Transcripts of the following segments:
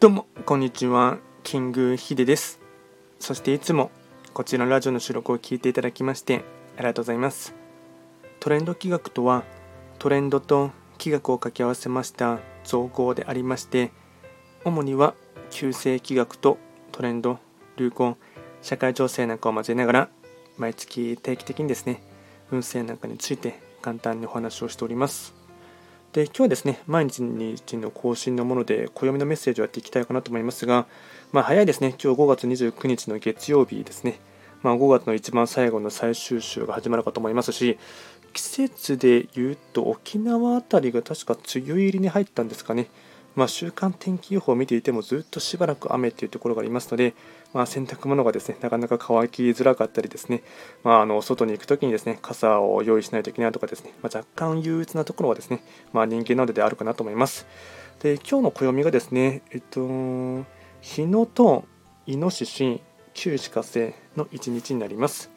どうも、こんにちは。キングヒデです。そしていつもこちらのラジオの収録を聞いていただきましてありがとうございます。トレンド企画とは、トレンドと企画を掛け合わせました造語でありまして、主には旧世企画とトレンド、流行、社会情勢なんかを交えながら、毎月定期的にですね、運勢なんかについて簡単にお話をしております。で今日はですね、毎日の更新のもので、暦のメッセージをやっていきたいかなと思いますが、まあ、早いですね、今日5月29日の月曜日ですね、まあ、5月の一番最後の最終週が始まるかと思いますし、季節で言うと沖縄辺りが確か梅雨入りに入ったんですかね。まあ、週間天気予報を見ていてもずっとしばらく雨というところがありますので、まあ、洗濯物がですねなかなか乾きづらかったりですね、まあ、あの外に行くときにですね傘を用意しないといけないとかですね、まあ、若干憂鬱なところはですね、まあ、人間なのであるかなと思います。で今日の暦がですね、えっと、日野とイノシシ、旧歯科星の1日になります。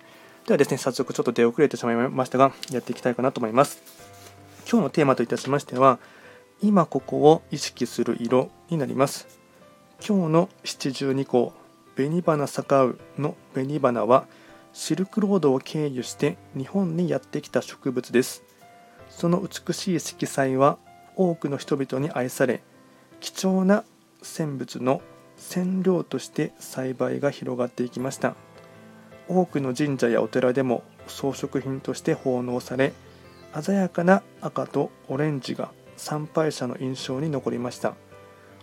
ではですね、早速ちょっと出遅れてしまいましたが、やっていきたいかなと思います。今日のテーマといたしましては、今ここを意識する色になります。今日の七十二項、紅花咲かうの紅花は、シルクロードを経由して日本にやってきた植物です。その美しい色彩は多くの人々に愛され、貴重な選物の染料として栽培が広がっていきました。多くの神社やお寺でも装飾品として奉納され、鮮やかな赤とオレンジが参拝者の印象に残りました。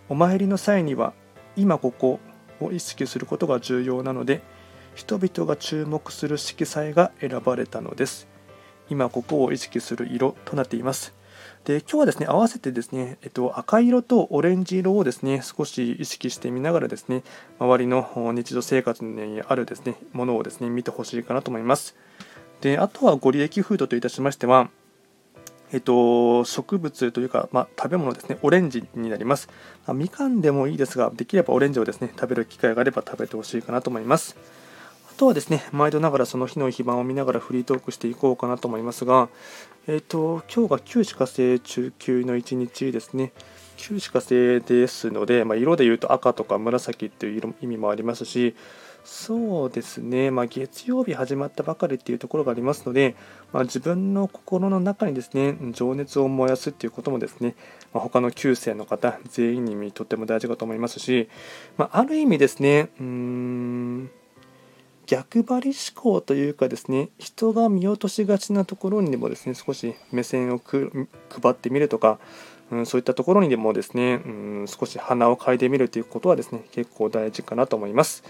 お参りの際には今ここを意識することが重要なので人々が注目する色彩が選ばれたのです。今ここを意識する色となっています。で今日はですね合わせてですね、えっと、赤色とオレンジ色をですね少し意識してみながらですね周りの日常生活にあるですねものをですね見てほしいかなと思います。であとはご利益フードといたしましてはえっと、植物というか、まあ、食べ物ですね、オレンジになります。あ、みかんでもいいですが、できればオレンジをですね、食べる機会があれば食べてほしいかなと思います。あとはですね、毎度ながらその日の非番を見ながらフリートークしていこうかなと思いますが、えっと、今日が旧歯科星中級の1日ですね。旧歯科星ですので、まあ、色で言うと赤とか紫っていう色意味もありますし、そうですね、まあ、月曜日始まったばかりっていうところがありますので、まあ、自分の心の中にですね情熱を燃やすっていうこともですね、まあ、他の9世の方全員にとっても大事かと思いますし、まあ、る意味ですねうーん逆張り思考というかですね人が見落としがちなところにでもですね少し目線を配ってみるとかうん、そういったところにでもですね、うん、少し鼻を嗅いでみるということはですね結構大事かなと思います。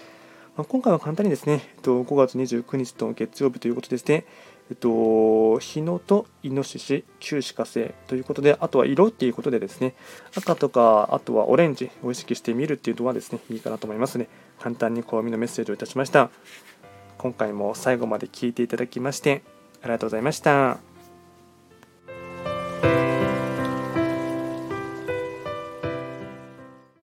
まあ、今回は簡単にですね、えっと、5月29日と月曜日ということですね、えっと、日野とイノシシ、旧歯科星ということで、あとは色っていうことでですね、赤とか、あとはオレンジを意識してみるっていうのはですね、いいかなと思いますね。簡単に暦のメッセージをいたしました。今回も最後まで聞いていただきまして、ありがとうございました。